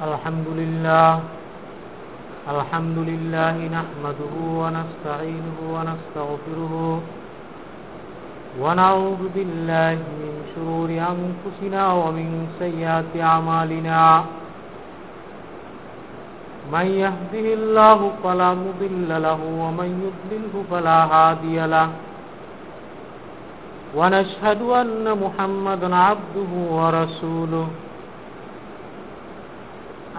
الحمد لله الحمد لله نحمده ونستعينه ونستغفره ونعوذ بالله من شرور أنفسنا ومن سيئات أعمالنا. من يهده الله فلا مضل له ومن يضلله فلا هادي له. ونشهد أن محمدا عبده ورسوله.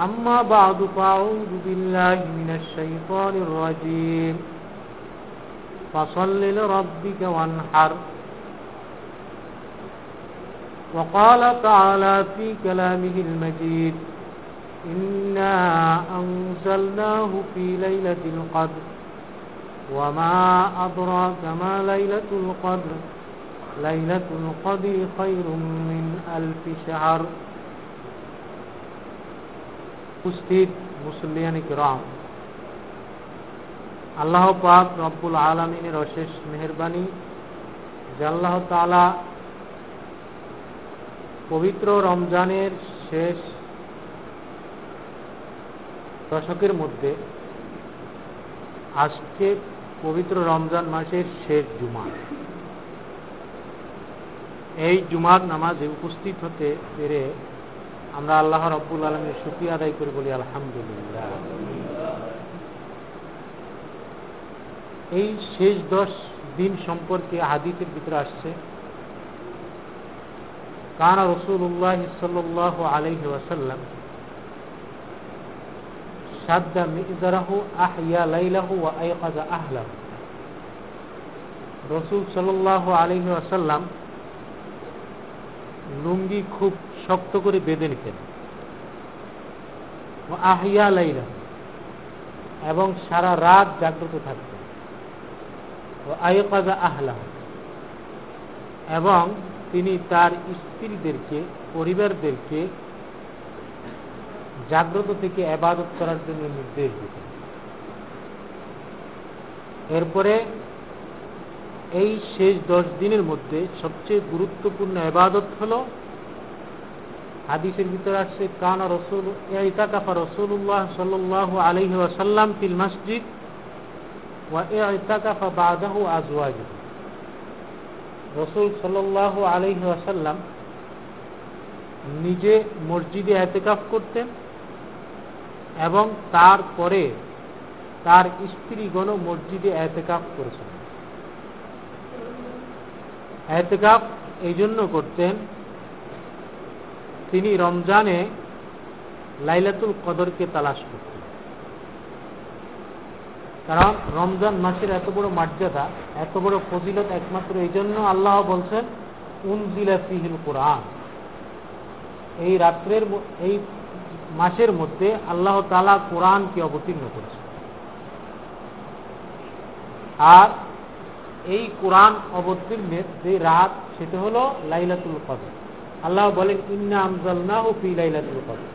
أما بعد فأعوذ بالله من الشيطان الرجيم. فصل لربك وانحر. وقال تعالى في كلامه المجيد إنا أنزلناه في ليلة القدر. وما أدراك ما ليلة القدر؟ ليلة القدر خير من ألف شهر. উপস্থিত মুসল্লিয়ানি রাম আল্লাহ পাক রব্বুল আলমিনের অশেষ মেহরবানি, যে আল্লাহ তালা পবিত্র রমজানের শেষ দশকের মধ্যে আজকে পবিত্র রমজান মাসের শেষ জুমা এই জুমার নামাজে উপস্থিত হতে পেরে আমরা আল্লাহ রব্বুল আলমের সুক্রিয়া আদায় করে বলি, আলহামদুলিল্লাহ। এই শেষ দশ দিন সম্পর্কে হাদিসের ভিতরে আসছে, কানা রসুল্লাহ সাল্লাহ আলহি ওয়াসাল্লাম সাদ্দা মিজারাহু আহিয়া লাইলাহু ওয়া আইকাজা আহলাহু। রসুল সাল্লাহ আলহি ওয়াসাল্লাম লুঙ্গি খুব শক্ত করে বেঁধে নিতেন। আহিয়া লাইলা। এবং সারা রাত জাগ্রত থাকতেন। ও আয়কাজা আহলা। এবং তিনি তার স্ত্রীদেরকে, পরিবারদেরকে জাগ্রত থেকে আবাদত করার জন্য নির্দেশ দিতেন। এরপরে এই শেষ দশ দিনের মধ্যে সবচেয়ে গুরুত্বপূর্ণ এবাদত হল হাদিসের ভিতরে আসছে, কানা রসুল, ইতাকাফা রসুল্লাহ সাল্লাহ আলহি ওয়াসাল্লাম ফিল মসজিদ ওয়া ইতাকাফা বাদাহু আজওয়াজ রসুল সাল্লাহ আলহি ওয়াসাল্লাম নিজে মসজিদে এতেকাফ করতেন এবং তারপরে তার স্ত্রীগণ মসজিদে এতেকাফ করেছেন। এতেকাফ এই জন্য করতেন তিনি রমজানে লাইলাতুল কদরকে তালাশ করতেন। কারণ রমজান মাসের এত বড় মর্যাদা, এত বড় ফজিলত একমাত্র এই জন্য আল্লাহ বলছেন, উনজিলা ফিহিল কোরআন। এই রাত্রের এই মাসের মধ্যে আল্লাহ তালা কোরআনকে অবতীর্ণ করেছে আর এই কোরআন অবতীর্ণের যে রাত, সেটা হলো লাইলাতুল কদর। আল্লাহ বলেন, ইন্না আমজালনাহু ফি লাইলাতুল কদর।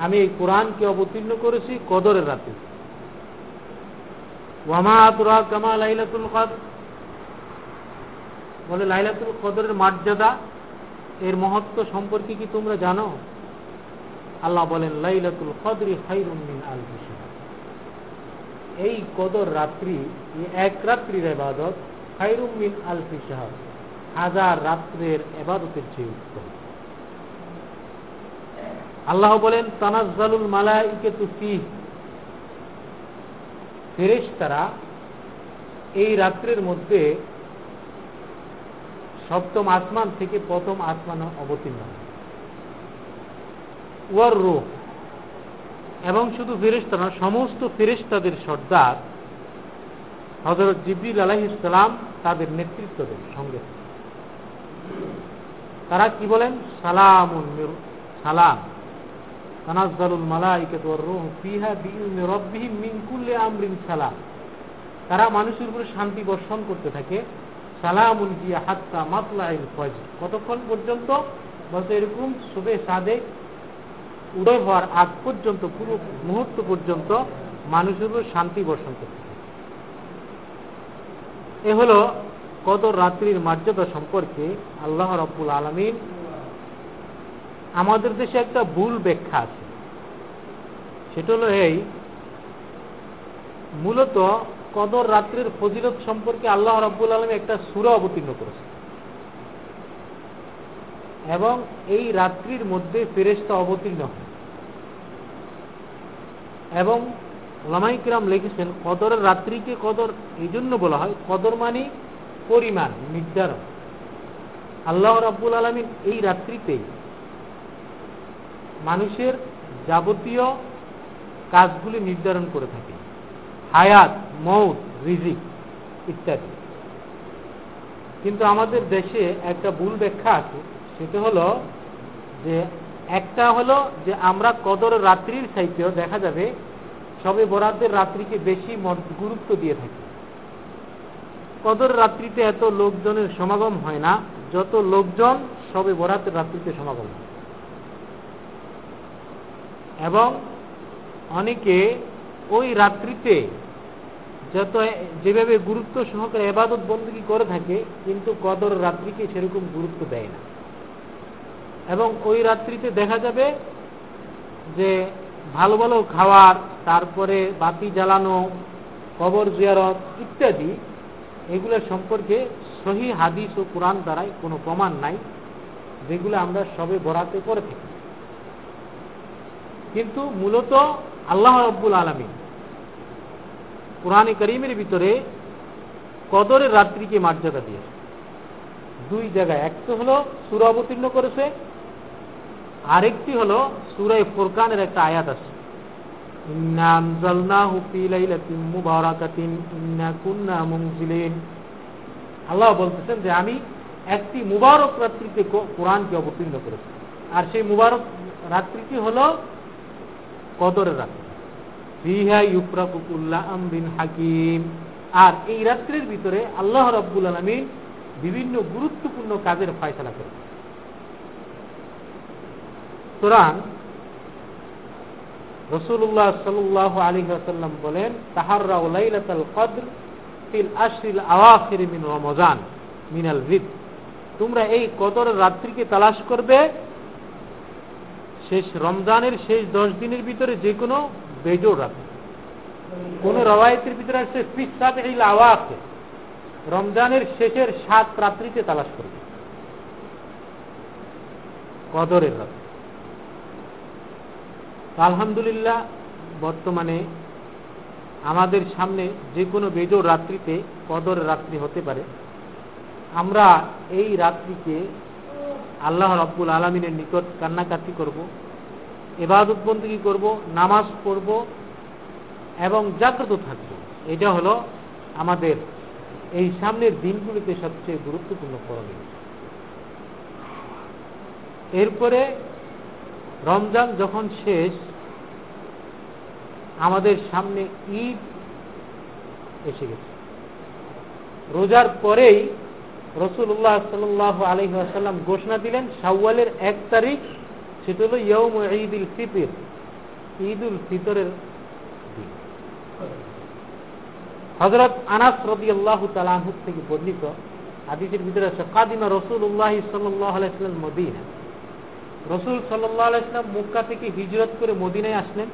আমি এই কোরআনকে অবতীর্ণ করেছি কদরের রাতে। ওয়ামা আতরা কামা লাইলাতুল কদর? বলে, লাইলাতুল কদরের মর্যাদা, এর মহত্ব সম্পর্কে কি তোমরা জানো? আল্লাহ বলেন, লাইলাতুল কদরি খাইরুম মিন আলফি এই কদর রাত্রি এক রাত্রির এবাদত খাইরুম মিন আলফি শাহ হাজার রাত্রের এবাদতের চেয়ে উত্তম। আল্লাহ বলেন, তানাজ্জালুল মালাইকে তুফি ফেরেশ তারা এই রাত্রের মধ্যে সপ্তম আসমান থেকে প্রথম আসমান অবতীর্ণ ওয়ার রোহ। এবং শুধু ফেরিস্তা না সমস্ত ফেরিস্তাদের সর্দার হজরত জিবির আলাহ ইসলাম তাদের নেতৃত্ব দেন সঙ্গে। তারা কি বলেন? সালাম সালাম। তানাজ্জালুল মালাইকাতু ওয়ার রূহ ফিহা রাব্বিহিম মিন কুল্লি আমরিন সালাম। তারা মানুষের উপরে শান্তি বর্ষণ করতে থাকে। সালামুন হাত্তা মাতলাইল কতক্ষণ পর্যন্ত? বলতে এরকম সুবে সাদে উদয় হওয়ার আগ পর্যন্ত, পুরো মুহূর্ত পর্যন্ত মানুষের উপর শান্তি বর্ষণ করতে এ হলো কদর রাত্রির মর্যাদা সম্পর্কে আল্লাহ রব্বুল আলমিন আমাদের দেশে একটা ভুল ব্যাখ্যা আছে। সেটা হলো এই, মূলত কদর রাত্রির ফজিলত সম্পর্কে আল্লাহ রব্বুল আলম একটা সুরা অবতীর্ণ করেছে এবং এই রাত্রির মধ্যে ফেরেস্তা অবতীর্ণ হয়। এবং লামাইকরাম লিখেছেন, কদরের রাত্রিকে কদর, এই জন্য বলা হয়, কদর মানে পরিমাণ, নির্ধারণ। আল্লাহ রাব্বুল আলমিন এই রাত্রিতেই মানুষের যাবতীয় কাজগুলি নির্ধারণ করে থাকে হায়াত মৌত রিজিক ইত্যাদি। কিন্তু আমাদের দেশে একটা ভুল ব্যাখ্যা আছে, সেটা হলো যে একটা হলো যে আমরা কদর রাত্রির সাইতেও দেখা যাবে সবে বরাদ্দের রাত্রিকে বেশি গুরুত্ব দিয়ে থাকি। কদর রাত্রিতে এত লোকজনের সমাগম হয় না। যত লোকজন, সবে বরাতের রাত্রিতে সমাগম হয়। এবং অনেকে ওই রাত্রিতে যত যেভাবে গুরুত্ব সহকারে এবাদত বন্দী করে থাকে, কিন্তু কদর রাত্রিকে সেরকম গুরুত্ব দেয় না। এবং ওই রাত্রিতে দেখা যাবে যে ভালো ভালো খাওয়ার, তারপরে বাতি জ্বালানো, কবর জিয়ারত ইত্যাদি এগুলো সম্পর্কে সহি হাদিস ও কোরআন দ্বারাই কোনো প্রমাণ নাই, যেগুলো আমরা সবে বরাতে করে থাকি। কিন্তু মূলত আল্লাহ রব্বুল আলমী কোরআনে করিমের ভিতরে কদরের রাত্রিকে মর্যাদা দিয়েছে দুই জায়গায় এক তো হলো সুর অবতীর্ণ করেছে, আরেকটি হলো সুরাই ফোরকানের একটা আয়াত আছে। আল্লাহ বলতেছেন যে আমি একটি মুবারক রাত্রিতে কোরআনকে অবতীর্ণ করেছি। আর সেই মুবারক রাত্রিটি হল কদরের রাত্রি। হাকিম। আর এই রাত্রির ভিতরে আল্লাহ রব্বুল আলমিন বিভিন্ন গুরুত্বপূর্ণ কাজের ফয়সলা করে সুতরাং রসুল্লাহ সাল্লাহ আলী আসাল্লাম বলেন তাহাররা লাইলাতাল কদ্র ফিল আশরিল আওয়াখির মিন রমজান, মিনাল রিদ তোমরা এই কদর রাত্রিকে তালাশ করবে, শেষ রমজানের শেষ দশ দিনের ভিতরে যে কোনো বেজোর রাত্রি কোন রবায়তের ভিতরে আসছে পিসাদ এই আওয়াকে রমজানের শেষের সাত রাত্রিতে তালাশ করবে। কদরের রাত্রি আলহামদুলিল্লাহ, বর্তমানে আমাদের সামনে যে কোনো বেজোর রাত্রিতে কদর রাত্রি হতে পারে। আমরা এই রাত্রিকে আল্লাহ রব্বুল আলমিনের নিকট কান্নাকাটি করব এবাদত বন্দী করব, নামাজ পড়ব এবং জাগ্রত থাকব। এটা হলো আমাদের এই সামনের দিনগুলিতে সবচেয়ে গুরুত্বপূর্ণ করণীয়। এরপরে রমজান যখন শেষ, আমাদের সামনে ঈদ এসে গেছে। রোজার পরেই রসুল্লাহ সাল আলহাসাল্লাম ঘোষণা দিলেন, শাওয়ালের এক তারিখ, সেটা হল ইয়ৌম ঈদ উল ফিতর ঈদ উল ফিতরের দিন। হজরত আনাস রবি আল্লাহ তালাহ থেকে বর্ণিত আদিতের ভিতরে আছে, কাদিমা রসুল উল্লাহ সাল্লাহ আলাইসাল্লাম মদিনা রসুল সাল্লাম মুক্কা থেকে হিজরত করে মদিনায় আসলেন।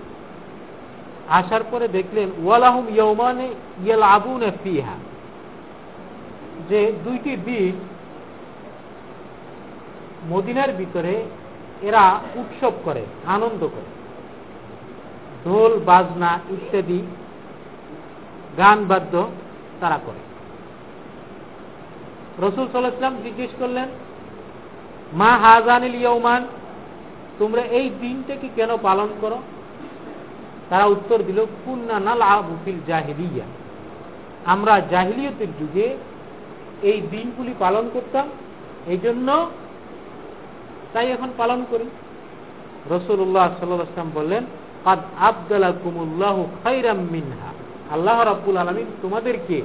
আসার পরে দেখলেন, ওয়ালাহুম ইয়ৌমানে ইয়াল আবুন ফিহা। যে দুইটি দিন মদিনার ভিতরে এরা উৎসব করে, আনন্দ করে। ঢোল, বাজনা ইত্যাদি, গান বাদ্য তারা করে। রসুল সাল্লাহাম জিজ্ঞেস করলেন, মা হাজানিল ইয়ৌমান তোমরা এই দিনটাকে কেন পালন করো? তারা উত্তর দিল, কুন্না নাল জাহিলিয়া। আমরা জাহিলিয়তের যুগে এই দিনগুলি পালন করতাম এই জন্য তাই এখন পালন করি। রসুল্লাহ সাল্লাম বললেন, কাদ আবদালা কুমুল্লাহ খাইরাম মিনহা। আল্লাহ রাব্বুল আলমিন তোমাদেরকে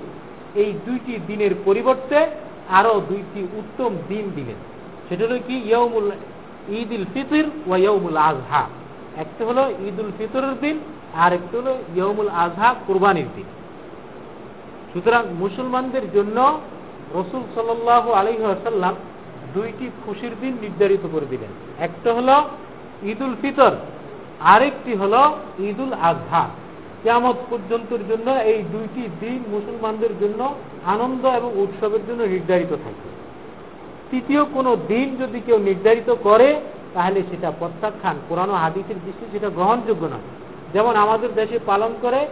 এই দুইটি দিনের পরিবর্তে আরও দুইটি উত্তম দিন দিলেন। সেটা হলো কি? ইয়মুল ঈদ উল ফিতর ও ইয়মুল আজহা একটা হলো ঈদ উল ফিতরের দিন, আর একটা হলো ইয়মুল আজহা কোরবানির দিন। সুতরাং মুসলমানদের জন্য রসুল সাল্লাহ আলহাসাল্লাম দুইটি খুশির দিন নির্ধারিত করে দিলেন। একটা হলো ঈদ উল ফিতর, আরেকটি হল ঈদুল আজহা কেমত পর্যন্তের জন্য এই দুইটি দিন মুসলমানদের জন্য আনন্দ এবং উৎসবের জন্য নির্ধারিত থাকে তৃতীয় কোনো দিন যদি কেউ নির্ধারিত করে, তাহলে সেটা প্রত্যাখ্যান। পুরানো হাদিসের দৃষ্টি সেটা গ্রহণযোগ্য নয়। যেমন আমাদের দেশে পালন করে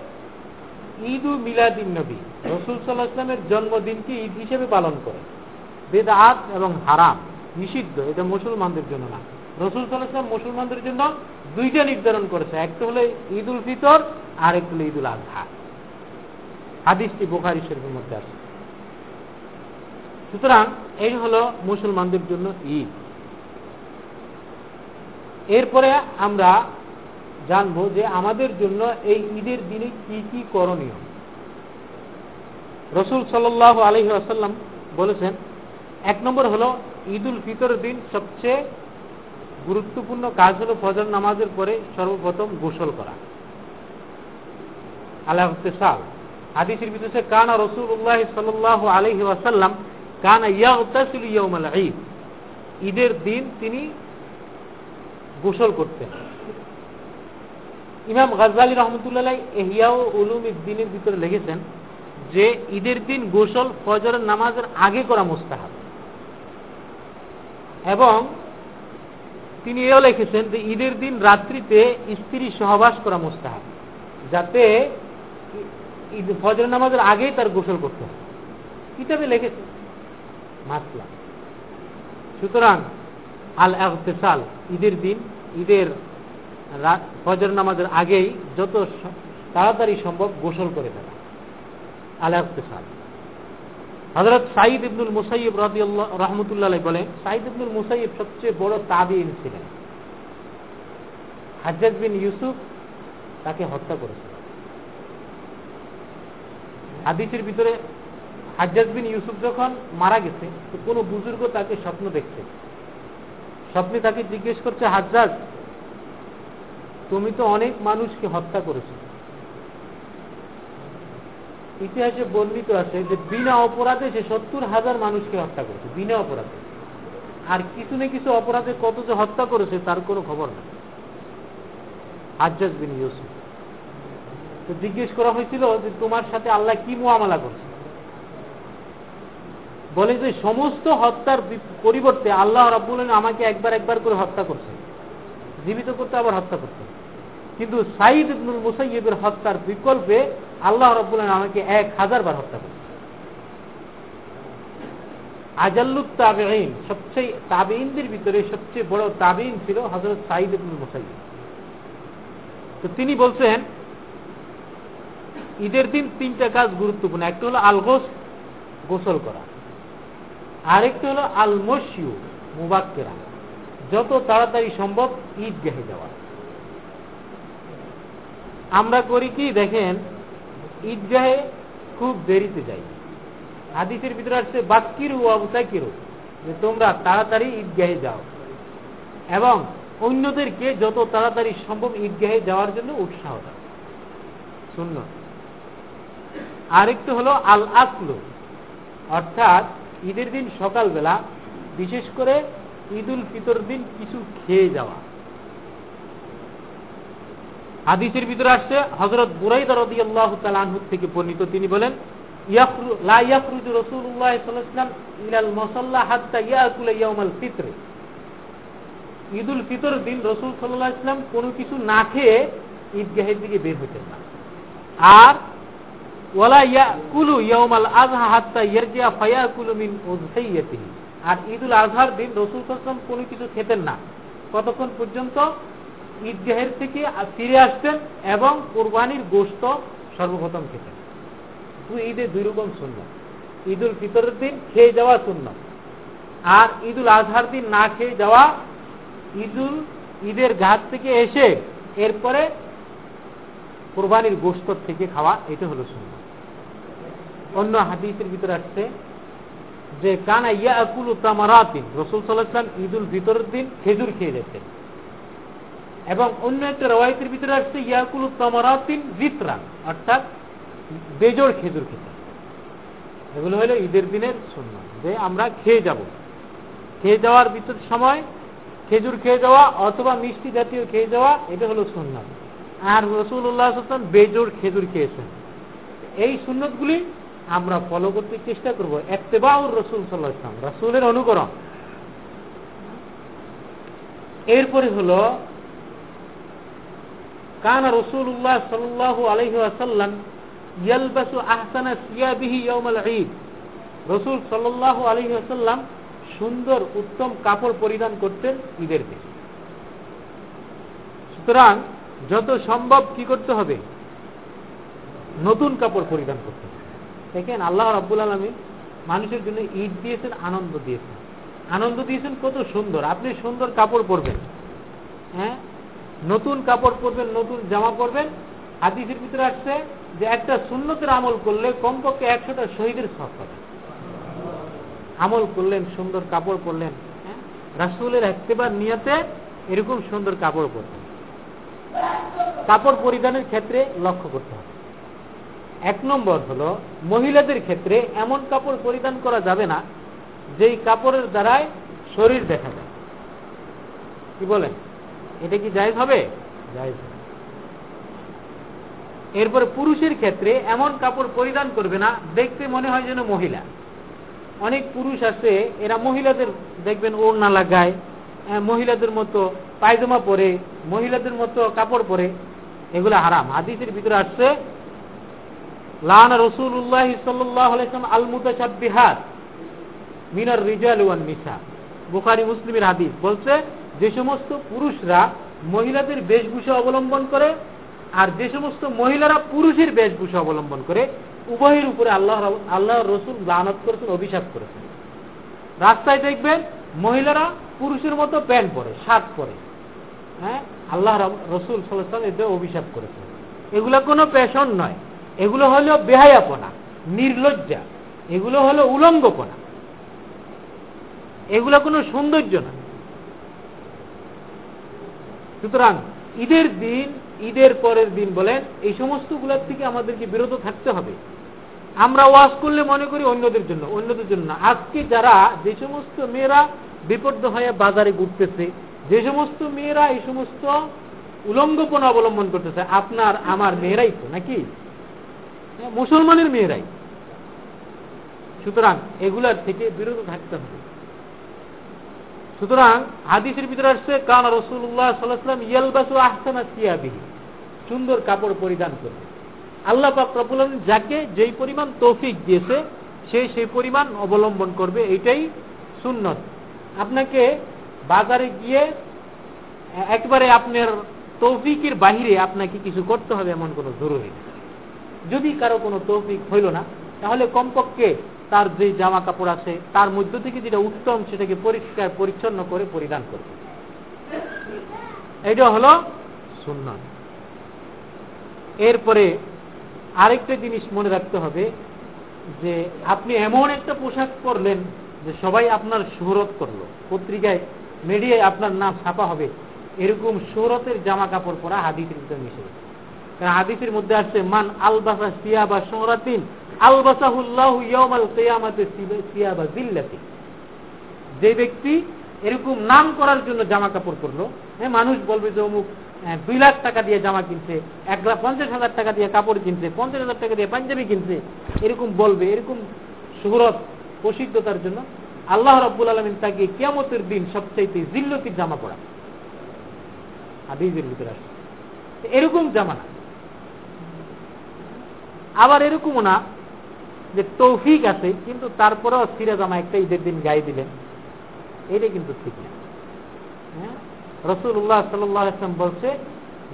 ঈদ উ মিলাদিন নবী। রসুল সাল্লাহ ইসলামের জন্মদিনকে ঈদ হিসেবে পালন করে। বেদাত এবং হারাম, নিষিদ্ধ, এটা মুসলমানদের জন্য না। রসুল সাল্লাহ ইসলাম মুসলমানদের জন্য দুইটা নির্ধারণ করেছে। একটা হলো ঈদ উল ফিতর আর একটা হলো ঈদ উল আজহা হাদিসটি বোখারি শরীফের মধ্যে আছে। সুতরাং এই হলো মুসলমানদের জন্য ঈদ। এরপরে আমরা জানব যে আমাদের জন্য এই ঈদের দিনে কি কি করণীয়। রসুল সাল্লাহ আলহি আসাল্লাম বলেছেন, এক নম্বর হলো উল ফিতরের দিন সবচেয়ে গুরুত্বপূর্ণ কাজ হলো ফজর নামাজের পরে সর্বপ্রথম গোসল করা। আল্লাহ হাদিসের ভিতরে কানা রসুল্লাহ সাল্লাহ আলহি আসাল্লাম কানা ইয়াউতাসিল ইয়াউমাল ঈদ। ঈদের দিন তিনি গোসল করতেন। ইমাম রহমতুল্লাহ এহিয়াও উলুম দিনের ভিতরে লিখেছেন যে, ঈদের দিন গোসল ফজর নামাজের আগে করা মুস্তাহাব। এবং তিনি এও লিখেছেন যে, ঈদের দিন রাত্রিতে স্ত্রী সহবাস করা মুস্তাহাব, যাতে ঈদ ফজর নামাজের আগেই তার গোসল করতে হবে কিতাবে লিখেছে মাসলা। সুতরাং আল আহতেসাল ঈদের দিন, ঈদের রাত ফজর নামাজের আগেই যত তাড়াতাড়ি সম্ভব গোসল করে ফেলা। আল আহতেসাল হজরত সাইদ ইবনুল মুসাইব রাজি রহমতুল্লাহ বলে সাইদ ইবনুল মুসাইব সবচেয়ে বড় তাবিন ছিলেন। হাজ্জাজ বিন ইউসুফ তাকে হত্যা করেছে হাদিসের ভিতরে হাজ্জাজ বিন ইউসুফ যখন মারা গেছে, তো কোনো বুজুর্গ তাকে স্বপ্ন দেখছে। স্বপ্নে তাকে জিজ্ঞেস করছে, হাজ্জাজ, তুমি তো অনেক মানুষকে হত্যা করেছ। ইতিহাসে বর্ণিত আছে যে বিনা অপরাধে সে সত্তর হাজার মানুষকে হত্যা করেছে, বিনা অপরাধে। আর কিছু না কিছু অপরাধে কত যে হত্যা করেছে, তার কোনো খবর নেই। হাজ্জাজ বিন ইউসুফ। তো জিজ্ঞেস করা হয়েছিল যে তোমার সাথে আল্লাহ কি মোয়ামলা করছে? বলে যে সমস্ত হত্যার পরিবর্তে আল্লাহ রাব্বুল আমাকে একবার একবার করে হত্যা করছে। জীবিত করতে আবার হত্যা করছে। কিন্তু সাইদ ইবনুল মুসাইয়েবের হত্যার বিকল্পে আল্লাহ রব্বুল আমাকে এক হাজার বার হত্যা করছে। আজাল্লুত তাবেইন সবচেয়ে তাবেইনদের ভিতরে সবচেয়ে বড় তাবেইন ছিল হজরত সাইদ ইবনুল মুসাইব তো তিনি বলছেন, ঈদের দিন তিনটা কাজ গুরুত্বপূর্ণ। একটা হলো আলগোস গোসল করা। আরেকটা হলো আলমসিউ মুবাক্কেরা। যত তাড়াতাড়ি সম্ভব ঈদ গেহে যাওয়া। আমরা করি কি, দেখেন, ঈদগাহে খুব দেরিতে যাই। হাদিসের ভিতরে আসছে, বাক্কির ও অবতাকির যে তোমরা তাড়াতাড়ি ঈদগাহে যাও। এবং অন্যদেরকে যত তাড়াতাড়ি সম্ভব ঈদগাহে যাওয়ার জন্য উৎসাহ দাও। শূন্য আরেকটু হলো আল আসলু অর্থাৎ ঈদের দিন সকালবেলা, বিশেষ করে ঈদুল ফিতর দিন কিছু খেয়ে যাওয়া। হাদিসের ভিতরে আসছে হজরত বুরাইদা রদি আল্লাহ থেকে বর্ণিত, তিনি বলেন ঈদুল ফিতর দিন রসুল সাল্লাহ ইসলাম কোনো কিছু না খেয়ে ঈদগাহের দিকে বের হইতেন না। আর ওয়ালা ইয়াকুলু ইয়াউমাল আযহা হাত্তা ইয়ারজিয়া ফায়াকুলু মিন উযহিয়াতিহি আর ঈদুল আজহার দিন রসুল সাল্লাম কোনো কিছু খেতেন না। কতক্ষণ পর্যন্ত? ঈদগাহের থেকে ফিরে আসতেন এবং কোরবানির গোস্ত সর্বপ্রথম খেতেন। তুই ঈদের দুই রকম শূন্য ঈদুল ফিতরের দিন খেয়ে যাওয়া শূন্য আর ঈদুল আজহার দিন না খেয়ে যাওয়া ঈদুল, ঈদের ঘাট থেকে এসে এরপরে কোরবানির গোস্ত থেকে খাওয়া, এটা হলো শূন্য অন্য হাদিসের ভিতরে আসছে যে, কানা ইয়া আকুল তামারাতিন। রসুল সাল্লাহাম ঈদুল ভিতরের দিন খেজুর খেয়ে যেতেন এবং অন্য একটা রওয়ায়তের ভিতরে আসছে, ইয়াকুল তামারাতিন জিতরা। অর্থাৎ বেজোড় খেজুর খেতে। এগুলো হলো ঈদের দিনের শূন্য যে আমরা খেয়ে যাব। খেয়ে যাওয়ার ভিতর সময় খেজুর খেয়ে যাওয়া অথবা মিষ্টি জাতীয় খেয়ে যাওয়া, এটা হলো সুন্নত। আর রসুল্লাহ আসলাম বেজোর খেজুর খেয়েছেন। এই সুন্নতগুলি আমরা ফলো করতে চেষ্টা করব। এত্তেবাউর রসুল সাল্লাহ ইসলাম রসুলের অনুকরণ। এরপরে হল, কান রসুল্লাহ সাল্লাহ আলহি আসাল্লাম ইয়ালবাসু আহসানা সিয়াবিহি ইয়মাল ঈদ। রসুল সাল্লাহ আলহি আসাল্লাম সুন্দর উত্তম কাপড় পরিধান করতেন ঈদের দিন। সুতরাং যত সম্ভব কি করতে হবে? নতুন কাপড় পরিধান করতে হবে। দেখেন আল্লাহ রাব্বুল আলমী মানুষের জন্য ঈদ দিয়েছেন, আনন্দ দিয়েছেন। আনন্দ দিয়েছেন কত সুন্দর। আপনি সুন্দর কাপড় পরবেন। হ্যাঁ? নতুন কাপড় পরবেন, নতুন জামা পরবেন। হাদিসের ভিতরে আসছে যে একটা সুন্নতের আমল করলে কমপক্ষে একশোটা শহীদের সব পাবে আমল করলেন, সুন্দর কাপড় পরলেন। হ্যাঁ? রাসুলের একবার নিয়েতে এরকম সুন্দর কাপড় পরবেন। কাপড় পরিধানের ক্ষেত্রে লক্ষ্য করতে হবে। এক নম্বর হলো মহিলাদের ক্ষেত্রে এমন কাপড় পরিধান করা যাবে না যেই কাপড়ের দ্বারাই শরীর দেখা যায়। কি বলেন? এটা কি জায়জ হবে? জায়জ এরপরে পুরুষের ক্ষেত্রে এমন কাপড় পরিধান করবে না দেখতে মনে হয় যেন মহিলা। অনেক পুরুষ আছে এরা মহিলাদের দেখবেন ওড়না লাগায় মহিলাদের মতো পায়জামা পরে মহিলাদের মতো কাপড় পরে এগুলো হারাম। হাদিসের ভিতরে আসছে লানা রসুল্লাহ সাল্লাম আল মুতাসাবিহাত মিনার রিজাল ওয়ান নিসা। বুখারি, মুসলিমের হাদিস বলছে, যে সমস্ত পুরুষরা মহিলাদের বেশভূষা অবলম্বন করে আর যে সমস্ত মহিলারা পুরুষের বেশভূষা অবলম্বন করে, উভয়ের উপরে আল্লাহ আল্লাহ রসুল লানত করেছেন, অভিশাপ করেছেন। রাস্তায় দেখবেন মহিলারা পুরুষের মতো প্যান্ট পরে, শার্ট পরে। হ্যাঁ? আল্লাহ রসুল সাল্লাম এতে অভিশাপ করেছেন। এগুলো কোনো প্যাশন নয়। এগুলো হলো বেহায়াপনা, নির্লজ্জা, এগুলো হলো উলঙ্গপনা। এগুলো কোনো সৌন্দর্য না। সুতরাং ঈদের দিন, ঈদের পরের দিন বলেন এই সমস্তগুলার থেকে আমাদেরকে বিরত থাকতে হবে। আমরা ওয়াজ করলে মনে করি অন্যদের জন্য অন্যদের জন্য আজকে যারা যে সমস্ত মেয়েরা বিপদ হয়ে বাজারে ঘুরতেছে, যে সমস্ত মেয়েরা এই সমস্ত উলঙ্গপনা অবলম্বন করতেছে, আপনার, আমার মেয়েরাই তো, নাকি? মুসলমানের মেয়েরাই। সুতরাং এগুলার থেকে বিরত থাকতে হবে। সুতরাং হাদিসের ভিতরে আসছে, কান রসুল্লাহ সাল্লাম ইয়ালবাসু আহসানা সিয়াবিহি সুন্দর কাপড় পরিধান করবে আল্লাহ প্রবুল যাকে যেই পরিমাণ তৌফিক দিয়েছে, সে সেই পরিমাণ অবলম্বন করবে। এটাই সুন্নত। আপনাকে বাজারে গিয়ে একবারে আপনার তৌফিকের বাহিরে আপনাকে কিছু করতে হবে এমন কোনো জরুরি যদি কারও কোনো তৌফিক হইল না, তাহলে কমপক্ষে তার যে জামা কাপড় আছে, তার মধ্য থেকে যেটা উত্তম সেটাকে পরিষ্কার, পরিচ্ছন্ন করে পরিধান করবে। এটা হলো সুন্নত। এরপরে আরেকটা জিনিস মনে রাখতে হবে যে আপনি এমন একটা পোশাক পরলেন যে সবাই আপনার সুহরত করল। পত্রিকায় মিডিয়ায় আপনার নাম ছাপা হবে। এরকম সুহরতের জামা কাপড় পরা হাদিসের ভিতরে মিশে কারণ হাদিসের মধ্যে আসছে, মান আলবাসা সিয়া বা সোহরাতিন যে ব্যক্তি এরকম নাম করার জন্য জামা কাপড় করল হ্যাঁ মানুষ বলবে যে, অমুক দুই লাখ টাকা দিয়ে জামা কিনছে, এক লাখ পঞ্চাশ হাজার টাকা দিয়ে কাপড় কিনছে, পঞ্চাশ হাজার টাকা দিয়ে পাঞ্জাবি কিনছে। এরকম বলবে, এরকম সুহরত প্রসিদ্ধতার জন্য আল্লাহ রব্বুল আলমিন তাকে কিয়ামতের দিন সবচাইতে জিল্লতির জামা পড়া হাদিসের ভিতরে আসে এরকম জামা না। আবার এরকমও না যে তৌফিক আছে, কিন্তু তারপরেও সিরা জামা একটা ঈদের দিন গায়ে দিলেন। এটা কিন্তু ঠিক না। হ্যাঁ? রসুল্লাহ সাল্লাম বলছে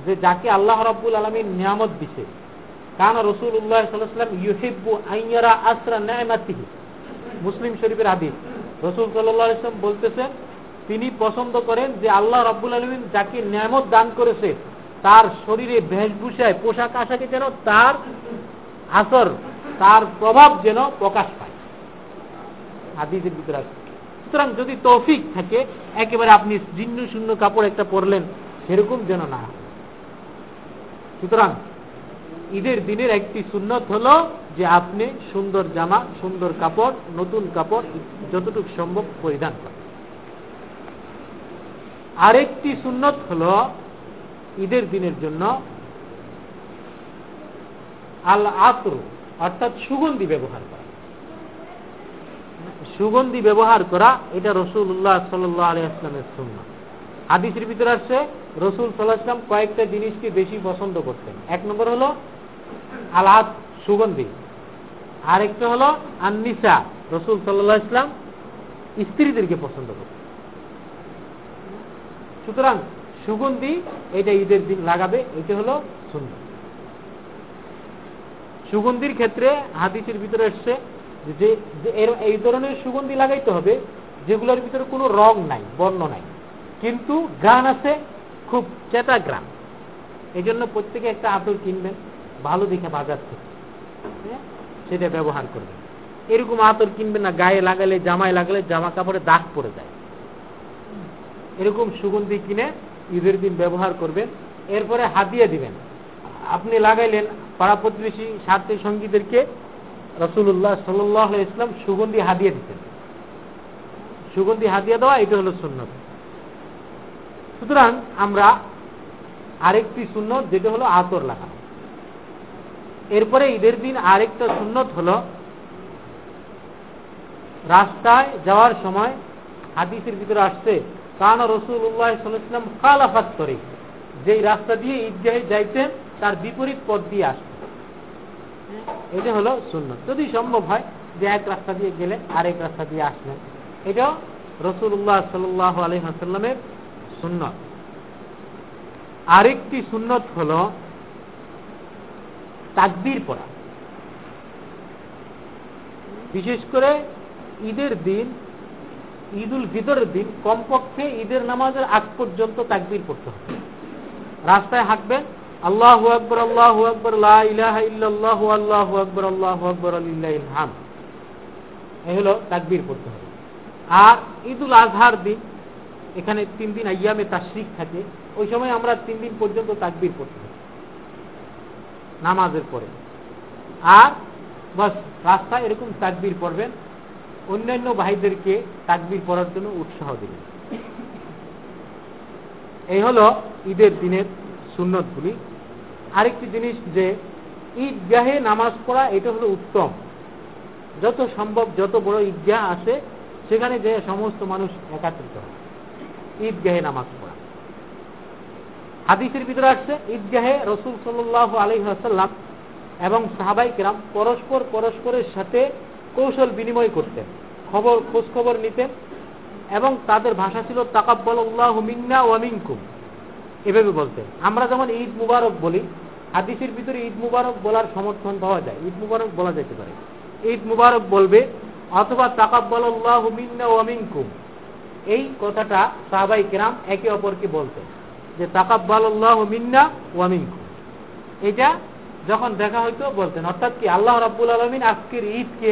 যে যাকে আল্লাহ রব্বুল আলমীর নিয়ামত দিছে, কান রসুল্লাহ সাল্লাম ইউহিব্বু আইয়ারা আসরা ন্যায়মাতিহি মুসলিম শরীফের হাদিস। রসুল সাল্লাহ ইসলাম বলতেছেন তিনি পছন্দ করেন যে আল্লাহ রব্বুল আলমিন যাকে নিয়ামত দান করেছে, তার শরীরে বেশভূষায় পোশাক আশাকে যেন তার আসর, তার প্রভাব যেন প্রকাশ পায়। হাদিসের ভিতরে আছে। সুতরাং যদি তৌফিক থাকে, একেবারে আপনি জিন্ন শূন্য কাপড় একটা পরলেন, সেরকম যেন না সুতরাং ঈদের দিনের একটি সুন্নত হলো যে আপনি সুন্দর জামা, সুন্দর কাপড়, নতুন কাপড় যতটুকু সম্ভব পরিধান করেন। আরেকটি সুন্নত হল ঈদের দিনের জন্য আল আতর অর্থাৎ সুগন্ধি ব্যবহার করা। সুগন্ধি ব্যবহার করা, এটা রসুল্লাহ সাল্লাহ আলী আসলামের সুন্না হাদিসের ভিতরে আসছে, রসুল সাল্লাহাম কয়েকটা জিনিসকে বেশি পছন্দ করতেন। এক নম্বর হলো আলাদ সুগন্ধি। আরেকটা হলো আননিসা। রসুল সাল্লাহ ইসলাম স্ত্রীদেরকে পছন্দ করতেন। সুতরাং সুগন্ধি এটা ঈদের দিন লাগাবে, এটা হলো সুন্দর সুগন্ধির ক্ষেত্রে হাদিসের ভিতরে এসছে যে এর, এই ধরনের সুগন্ধি লাগাইতে হবে যেগুলোর ভিতরে কোনো রং নাই, বর্ণ নাই। কিন্তু গান আছে, খুব চেতা গ্রাম এই জন্য প্রত্যেকে একটা আতর কিনবেন, ভালো দেখে বাজার থেকে। হ্যাঁ? সেটা ব্যবহার করবেন। এরকম আতর কিনবেন না, গায়ে লাগালে, জামায় লাগালে জামা কাপড়ে দাগ পড়ে যায়। এরকম সুগন্ধি কিনে ঈদের দিন ব্যবহার করবেন, এরপরে হাতিয়ে দিবেন। আপনি লাগাইলেন পাড়া প্রতিবেশী সাথী সঙ্গীদেরকে রসুল্লাহ সাল্লাহ ইসলাম সুগন্ধি হাদিয়ে দিতেন। সুগন্ধি হাদিয়ে দেওয়া, এটা হলো সুন্নত। সুতরাং আমরা আরেকটি সুন্নত, যেটা হলো আতর লাগানো এরপরে ঈদের দিন আরেকটা সুন্নত হলো রাস্তায় যাওয়ার সময় হাদিসের ভিতরে আসছে, কান রসুল রসুল্লাহ সাল্লাম খালাফাত করে যেই রাস্তা দিয়ে ঈদগাহে যাইতেন, তার বিপরীত পথ দিয়ে আসতেন। এটা হলো শূন্য যদি সম্ভব হয়, যে এক রাস্তা দিয়ে গেলে আরেক রাস্তা দিয়ে আসলেন এটাও রসুল্লাহ সাল্লাহ আলহামের সুন্নত। আরেকটি সুন্নত হল তাকবির পড়া। বিশেষ করে ঈদের দিন, ঈদুল ফিতরের দিন, কমপক্ষে ঈদের নামাজের আগ পর্যন্ত তাকবির পড়তে হবে। রাস্তায় হাঁটবেন আল্লাহ আকবর আল্লাহ আকবর আল্লাহ আল্লাহ আকবর আল্লাহ আকবর হাম এই হলো তাকবির পড়তে হবে। আর ঈদুল আজহার দিন, এখানে তিন দিন আয়ামে তাশ্রিক থাকে। ওই সময় আমরা তিন দিন পর্যন্ত তাকবির পড়তে হবে। নামাজের পরে। আর বাস, রাস্তায় এরকম তাকবির পড়বেন, অন্যান্য ভাইদেরকে তাকবির পড়ার জন্য উৎসাহ দিবেন। এই হলো ঈদের দিনের সুন্নতগুলি। আরেকটি জিনিস যে ঈদগাহে নামাজ পড়া এটা হলো উত্তম। যত সম্ভব যত বড় ঈদগাহ আছে সেখানে যে সমস্ত মানুষ একাত্রিত হয়। ঈদগাহে নামাজ পড়া। হাদিসের ভিতরে আসছে, ঈদগাহে রসুল সাল্লাহ আলহাসাল্লাম এবং সাহাবাই কেরাম পরস্পর পরস্পরের সাথে কৌশল বিনিময় করতেন, খবর, খোঁজ খবর নিতেন এবং তাদের ভাষা ছিল তাকাব্বল মিন্না ওয়ামিনকুম এভাবে বলতেন আমরা যেমন ঈদ মুবারক বলি, হাদিসের ভিতরে ঈদ মুবারক বলার সমর্থন পাওয়া যায়। ঈদ মুবারক বলা যেতে পারে। ঈদ মুবারক বলবে, অথবা তাকাব্বল মিন্না এই কথাটা সাহাবাই কেরাম একে অপরকে বলতেন, যে তাকাব্বাল মিন্না ওয়ামিনকুম এটা যখন দেখা হইতো, বলতেন, অর্থাৎ কি আল্লাহ রাব্বুল আলমিন আজকের ঈদকে,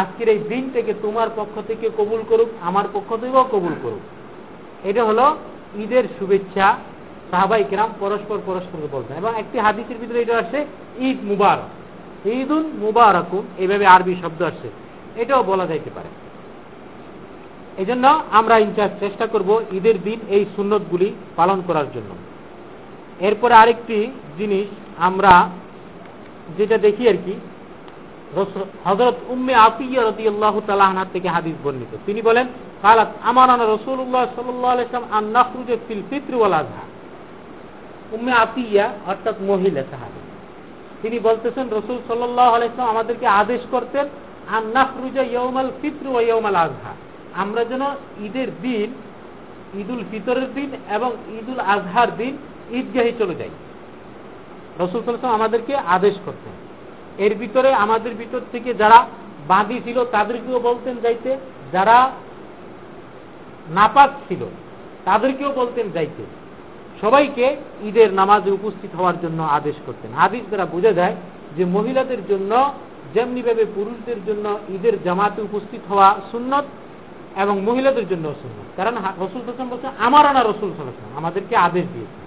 আজকের এই দিন থেকে তোমার পক্ষ থেকে কবুল করুক, আমার পক্ষ থেকেও কবুল করুক। এটা হলো ঈদের শুভেচ্ছা সাহাবাই কেরাম পরস্পর পরস্পরকে বলতেন। এবং একটি হাদিসের ভিতরে এটা আসছে ঈদ মুবারক। ঈদুন মুবারকুন এইভাবে আরবি শব্দ আসছে। এটাও বলা যাইতে পারে। এই জন্য আমরা ইনচার্জ চেষ্টা করব ঈদের দিন এই সুন্নতগুলি পালন করার জন্য। এরপরে আরেকটি জিনিস আমরা যেটা দেখি আর কি হজরত উম্মে আতিয়া রতি আল্লাহ তালাহার থেকে হাদিস বর্ণিত। তিনি বলেন, কালাত আমার রসুল্লাহ সাল্লাম আন্নাফরুজে ফিল ফিত্র আজহা উম্মে আতিয়া, অর্থাৎ মহিলা সাহাবি। তিনি বলতেছেন, রসুল সাল্লাহ আমাদেরকে আদেশ করতেন আন্নাফরুজা ইয়মাল ফিত্র ও ইয়মাল আজহা আমরা যেন ঈদের দিন, ঈদুল ফিতরের দিন এবং ঈদুল আজহার দিন ঈদগাহে চলে যাই। রসুল সাল্লাম আমাদেরকে আদেশ করতেন। এর ভিতরে আমাদের ভিতর থেকে যারা বাঁধি ছিল, তাদেরকেও বলতেন যাইতে। যারা নাপাক ছিল, তাদেরকেও বলতেন যাইতে। সবাইকে ঈদের নামাজে উপস্থিত হওয়ার জন্য আদেশ করতেন। আদেশ দ্বারা বোঝা যায় যে মহিলাদের জন্য, যেমনিভাবে পুরুষদের জন্য ঈদের জামাতে উপস্থিত হওয়া সুন্নত এবং মহিলাদের জন্য সুন্নত। কারণ রসুল হাসান বলছেন, আমার আনা রসুল হাসান আমাদেরকে আদেশ দিয়েছে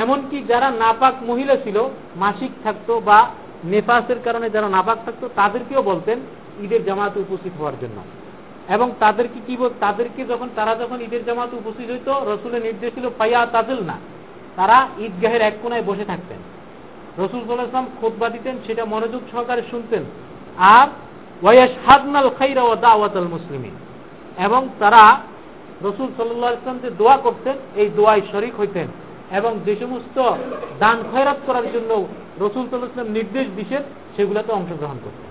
এমনকি যারা নাপাক মহিলা ছিল, মাসিক থাকতো বা নেপাসের কারণে যারা নাপাক থাকতো, তাদেরকেও বলতেন, ঈদের জামাতে উপস্থিত হওয়ার জন্য। এবং তাদেরকে কি তাদেরকে যখন তারা যখন ঈদের জামাতে উপস্থিত হইতো, রসুলের নির্দেশ ছিল, ফাইয়া তাজেল না। তারা ঈদগাহের এক কোনায় বসে থাকতেন। রসুল সাল্লাহাম খোদবা দিতেন, সেটা মনোযোগ সহকারে শুনতেন। আর ওয়াস হাদনাল খাইরা ও দাওয়াত আল মুসলিমিন। এবং তারা রসুল সাল্লাহ ইসলাম যে দোয়া করতেন, এই দোয়ায় শরিক হইতেন। এবং যে সমস্ত দান খয়রাত করার জন্য রসুল সাল্লাহ ইসলাম নির্দেশ দিচ্ছেন সেগুলোতে অংশগ্রহণ করতেন।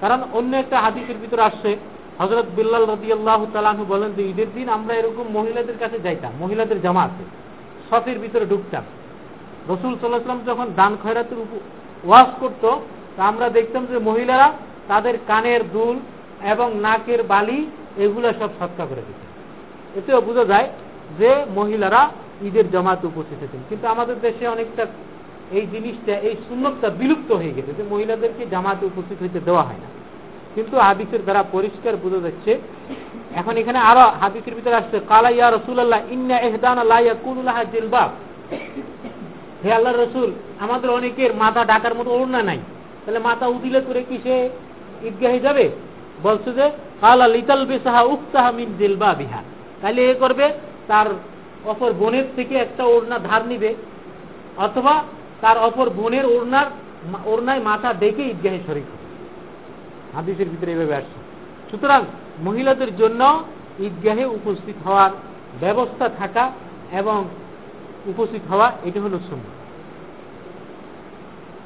কারণ অন্য একটা হাদিসের ভিতরে আসছে হজরত বিল্লাল রদি আল্লাহ তালাহু বলেন যে ঈদের দিন আমরা এরকম মহিলাদের কাছে যাইতাম, মহিলাদের জামাতে সফের ভিতরে ঢুকতাম। রসুল সাল্লাহাম যখন দান খয়রাতের ওয়াজ করত, তা আমরা দেখতাম যে মহিলারা তাদের কানের দুল এবং নাকের বালি এগুলো সব সৎকা করে দিত। এতেও বোঝা যায় যে মহিলারা ঈদের জামাতে উপস্থিত হয়েছেন কিন্তু আমাদের দেশে অনেকটা এই জিনিসটা, এই সুন্নতটা বিলুপ্ত হয়ে গেছে যে মহিলাদেরকে জামাতে উপস্থিত হইতে দেওয়া হয় না। কিন্তু হাদিসের দ্বারা পরিষ্কার বোঝা যাচ্ছে, এখন এখানে আরও হাদিসের ভিতরে আসছে, কালা ইয়া রসুল্লাহ ইন্না এহদান কুনুল্লাহ জিলবাব। হে আল্লাহ রসুল, আমাদের অনেকের মাথা ডাকার মতো ওড়না নাই। তাহলে মাথা উদিলে করে কি সে ঈদগাহে যাবে? বলছে যে, কালা লিতাল বেসাহা উক্তাহা মিন জিলবা বিহা তাহলে এ করবে, তার অপর বোনের থেকে একটা ওড়না ধার নিবে, অথবা তার অপর বোনের ওড়নার ওড়নায় মাথা ডেকে ঈদগাহে শরীর হবে। হাদিসের ভিতরে এভাবে আসছে। সুতরাং মহিলাদের জন্য ঈদগাহে উপস্থিত হওয়ার ব্যবস্থা থাকা এবং উপস্থিত হওয়া, এটি হলো সুন্দর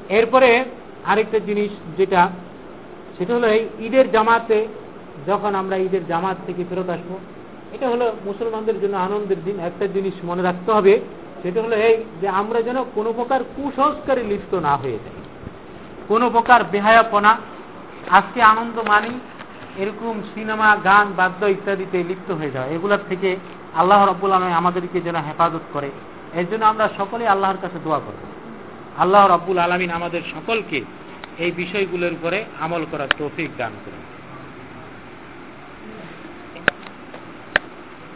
এরপরে আরেকটা জিনিস যেটা, সেটা হলো এই ঈদের জামাতে, যখন আমরা ঈদের জামাত থেকে ফেরত আসব, এটা হলো মুসলমানদের জন্য আনন্দের দিন। একটা জিনিস মনে রাখতে হবে, সেটা হলো এই যে আমরা যেন কোনো প্রকার কুসংস্কারে লিপ্ত না হয়ে যাই। কোনো প্রকার বেহায়াপনা আজকে আনন্দ মানি, এরকম সিনেমা, গান, বাদ্য ইত্যাদিতে লিপ্ত হয়ে যাওয়া। এগুলোর থেকে আল্লাহ রব্বুল আলম আমাদেরকে যেন হেফাজত করে। এর জন্য আমরা সকলেই আল্লাহর কাছে দোয়া করব। আল্লাহ রব্বুল আলমিন আমাদের সকলকে এই বিষয়গুলোর উপরে আমল করার তৌফিক দান করুন।